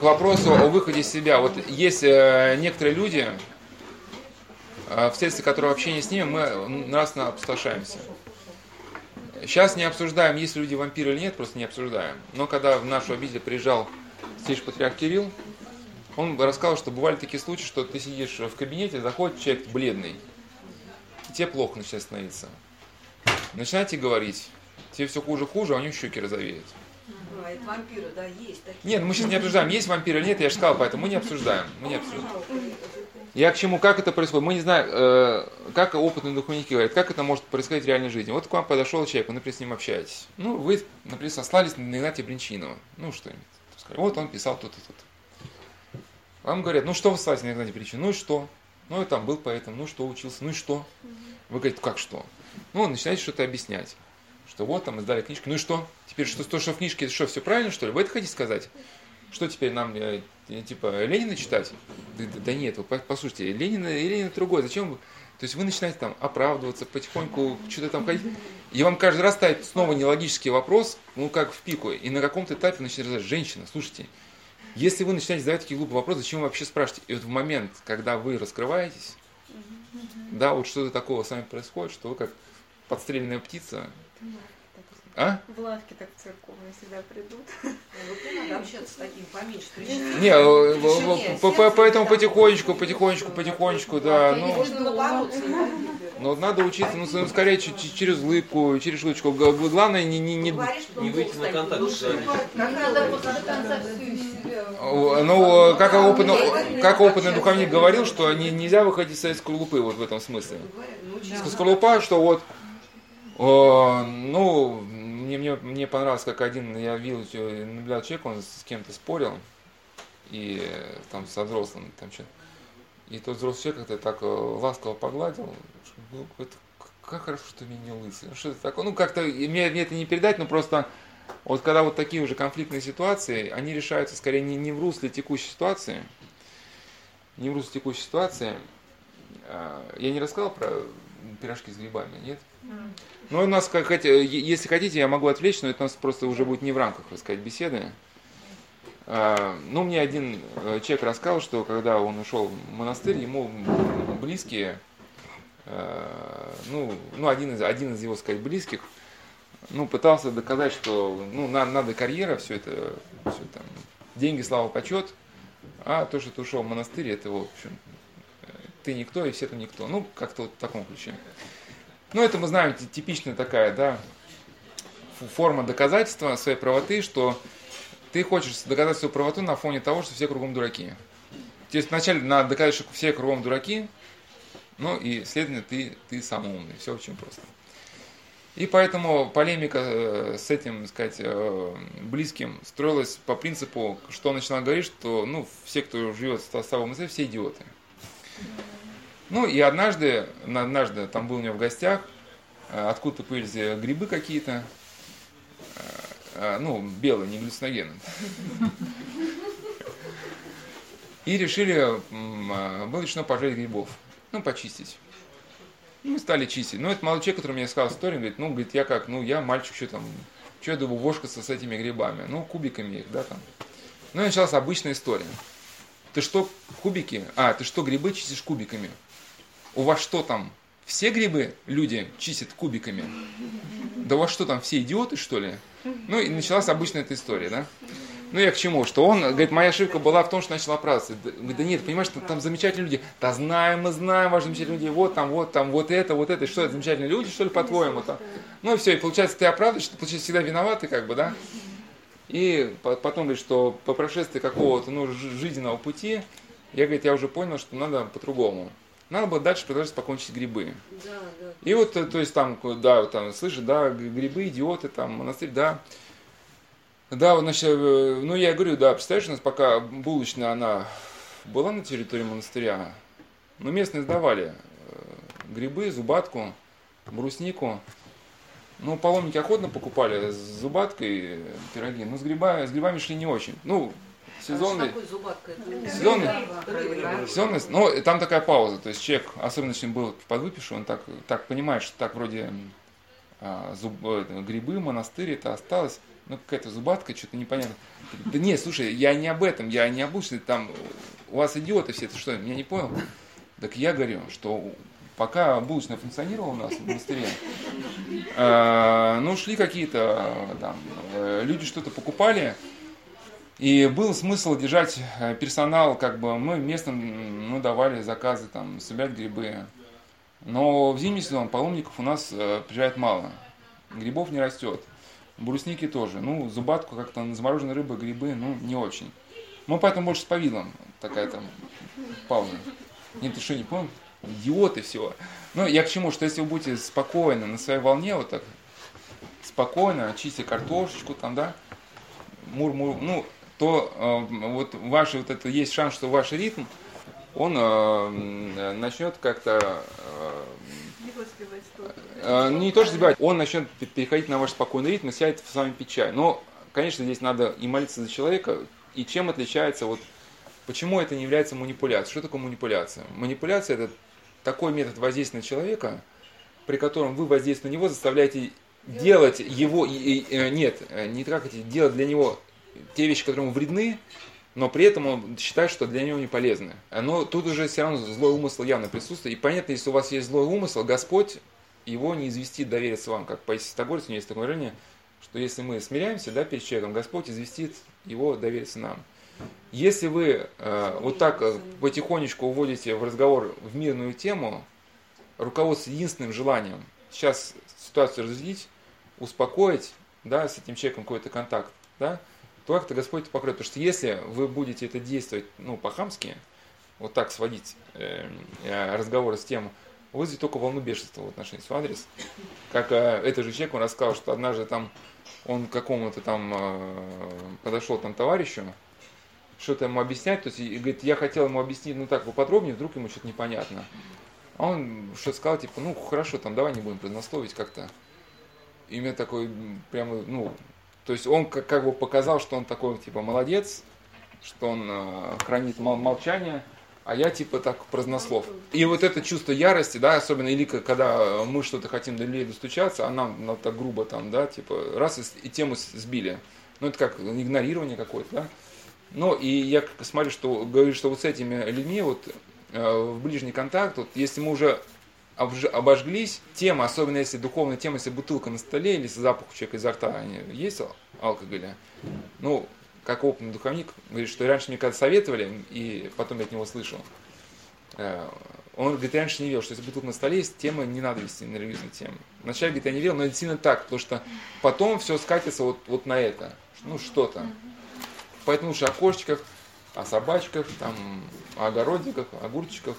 К вопросу о выходе из себя. Вот есть э, некоторые люди, э, вследствие которого общения с ними мы нравственно опустошаемся. Сейчас не обсуждаем, есть люди вампиры или нет, просто не обсуждаем. Но когда в нашу обитель приезжал святейший патриарх Кирилл, он рассказал, что бывали такие случаи, что ты сидишь в кабинете, заходит человек бледный, и тебе плохо начинает становиться. Начинаете говорить, тебе все хуже хуже, а у него щеки розовеют. Это вампиры, да, есть такие. Нет, мы сейчас не обсуждаем, есть вампиры или нет, я же сказал, поэтому мы не обсуждаем. Мы не обсуждаем. Я к чему, как это происходит? Мы не знаем, э, как опытные духовники говорят, как это может происходить в реальной жизни. Вот к вам подошел человек, вы, например, с ним общаетесь. Ну, вы, например, сослались на Игнатия Бринчинова. Ну, что-нибудь. Вот он писал тут и тут. Вам говорят, ну что вы ссылаетесь на Игнатия Бринчинова? Ну и что? Ну, я там был поэтом, ну что, учился, ну и что? Вы говорите, как что? Ну, начинаете что-то объяснять. Что вот там издали книжку, ну и что? Теперь что, то, что в книжке, что, все правильно, что ли? Вы это хотите сказать? Что теперь нам, э, типа, Ленина читать? Да, да, да нет, вы послушайте, Ленина Ленина другой, зачем вы? То есть вы начинаете там оправдываться, потихоньку что-то там ходить. И вам каждый раз ставит снова нелогический вопрос, ну как в пику. И на каком-то этапе начинает сказать, женщина, слушайте, если вы начинаете задавать такие глупые вопросы, зачем вы вообще спрашиваете? И вот в момент, когда вы раскрываетесь, да, вот что-то такого с вами происходит, что вы как подстреленная птица, а? В лавке так церковные всегда придут. Ну, не э, поэтому потихонечку, потихонечку, потихонечку, да. Ну. Но надо учиться, ну, скорее через улыбку, через улыбку. Главное не, не, не, не выйти на контакт Ну, как опытный, как опытный духовник говорил, что не, нельзя выходить из скорлупы вот в этом смысле. Скорлупа, что вот, ну, мне, мне, мне понравилось, как один, я видел, наблюдал человек, он с кем-то спорил, и там со взрослым, там что и тот взрослый человек как-то так э, ласково погладил, ну, как хорошо, что меня не лысый. Ну, что это такое? Ну, как-то, мне, мне это не передать, но просто вот когда вот такие уже конфликтные ситуации, они решаются скорее не, не в русле текущей ситуации, не в русле текущей ситуации. А, я не рассказал про пирожки с грибами, нет? Ну, у нас, как, если хотите, я могу отвлечь, но это у нас просто уже будет не в рамках, так сказать, беседы. А, ну, мне один э, человек рассказал, что когда он ушел в монастырь, ему близкие, э, ну, ну один, из, один из его, сказать, близких, ну, пытался доказать, что ну, надо, надо карьера, все это, все там, деньги, слава, почет, а то, что ты ушел в монастырь, это, в общем, ты никто, и все это никто. Ну, как-то вот в таком ключе. Ну, это мы знаем, типичная такая, да, форма доказательства своей правоты, что ты хочешь доказать свою правоту на фоне того, что все кругом дураки. То есть вначале надо доказать, что все кругом дураки, ну и, следовательно, ты, ты самый умный. Все очень просто. И поэтому полемика э, с этим, сказать, э, близким строилась по принципу, что он начинал говорить, что ну, все, кто живет в Ставом все идиоты. Ну и однажды, однажды там был у него в гостях, э, откуда-то появились грибы какие-то, а, ну, белый, не галлюциногенный. И решили, было решено пожарить грибов, ну, почистить. Ну, мы стали чистить. Ну, это молодой человек, который мне сказал историю, говорит, ну, говорит, я как, ну, я мальчик, что там, что я буду вошкаться с этими грибами? Ну, кубиками их, да, там. Ну, и началась обычная история. Ты что, кубики? А, ты что, грибы чистишь кубиками? У вас что там, все грибы люди чистят кубиками? Да у вас что там, все идиоты, что ли? Ну и началась обычная эта история, да? Ну я к чему? Что он, говорит, моя ошибка была в том, что начал оправдываться. Говорит, да нет, понимаешь, там, там замечательные люди. Да знаем, мы знаем, ваши замечательные люди. Вот там, вот там, вот это, вот это. Что это, замечательные люди, что ли, по-твоему? Там? Ну и все, и получается, ты оправдываешь, ты, получается, всегда виноватый, как бы, да? И потом говорит, что по прошествии какого-то ну, жизненного пути, я, говорит, я уже понял, что надо по-другому. Надо было дальше продолжать покончить грибы. Да, да. И вот, то есть там, да, вот там, слышишь, да, грибы, идиоты, там, монастырь, да. Да, вот, значит, э, ну я говорю, да, представляешь, у нас пока булочная, она была на территории монастыря, но местные сдавали э, грибы, зубатку, бруснику. Ну, паломники охотно покупали с зубаткой пироги, но с, гриба, с грибами шли не очень. Ну, сезонный, сезонный, сезонный, ну, там такая пауза, то есть человек, особенно если был подвыпивший, он так, так понимает, что так вроде а, зуб, э, грибы, монастырь, это осталось, ну какая-то зубатка, что-то непонятно. Да не, слушай, я не об этом, я не обычный, там, у вас идиоты все, ты что, меня не понял? Так я говорю, что пока булочная функционировала у нас в монастыре, э, ну, шли какие-то там, э, люди что-то покупали, и был смысл держать э, персонал, как бы мы местным ну, давали заказы, там, собирать грибы. Но в зимний сезон паломников у нас э, приезжает мало. Грибов не растет. Брусники тоже. Ну, зубатку как-то замороженной рыбы, грибы, ну, не очень. Мы поэтому больше с повидлом. Такая там пауза. Нет, ты что, не понял? Идиоты всего. Ну, я к чему, что если вы будете спокойно, на своей волне, вот так, спокойно, чистите картошечку там, да, мур-мур, ну, то э, вот ваш вот это есть шанс, что ваш ритм, он э, начнет как-то э, не то что сбивать, он начнет переходить на ваш спокойный ритм и сядет с вами пить чай. Но, конечно, здесь надо и молиться за человека, и чем отличается вот почему это не является манипуляцией. Что такое манипуляция? Манипуляция это такой метод воздействия на человека, при котором вы воздействуете на него, заставляете делать его, и, и, нет, не эти, делать для него те вещи, которые ему вредны, но при этом он считает, что для него не полезны. Но тут уже все равно злой умысл явно присутствует. И понятно, если у вас есть злой умысел, Господь его не известит довериться вам. Как по Истогорцу у него есть такое выражение, что если мы смиряемся да, перед человеком, Господь известит его довериться нам. Если вы э, вот так э, потихонечку уводите в разговор в мирную тему, руководство единственным желанием сейчас ситуацию разрядить, успокоить, да, с этим человеком какой-то контакт, да, то как-то Господь это покроет. Потому что если вы будете это действовать, ну, по-хамски, вот так сводить э, э, разговоры с тем, вызовет только волну бешенства в отношении своего адрес. Как э, этот же человек, он рассказал, что однажды там он к какому-то там э, подошел там товарищу, что-то ему объяснять, то есть, и говорит, я хотел ему объяснить, ну так, поподробнее, вдруг ему что-то непонятно. А он что сказал, типа, ну хорошо, там давай не будем преднословить как-то. И мне такой, прямо, ну, то есть он как, как бы показал, что он такой, типа, молодец, что он э, хранит мол- молчание, а я типа так празднослов. И вот это чувство ярости, да, особенно или когда мы что-то хотим до людей достучаться, а нам ну, так грубо там, да, типа, раз и, и тему сбили. Ну, это как игнорирование какое-то, да. Ну, и я смотрю, что говорю, что вот с этими людьми вот э, в ближний контакт, вот если мы уже обожглись, тема, особенно если духовная тема, если бутылка на столе или запах у человека изо рта они есть алкоголя, ну, как опытный духовник, говорит, что раньше мне когда советовали, и потом я от него слышал, э, он говорит, раньше не верил, что если бутылка на столе есть, тема не надо вести на тему. Вначале, говорит, я не верил, но это сильно так, потому что потом все скатится вот, вот на это, ну, что-то. Поэтому лучше о кошечках, о собачках, там, о огородиках, огурчиках,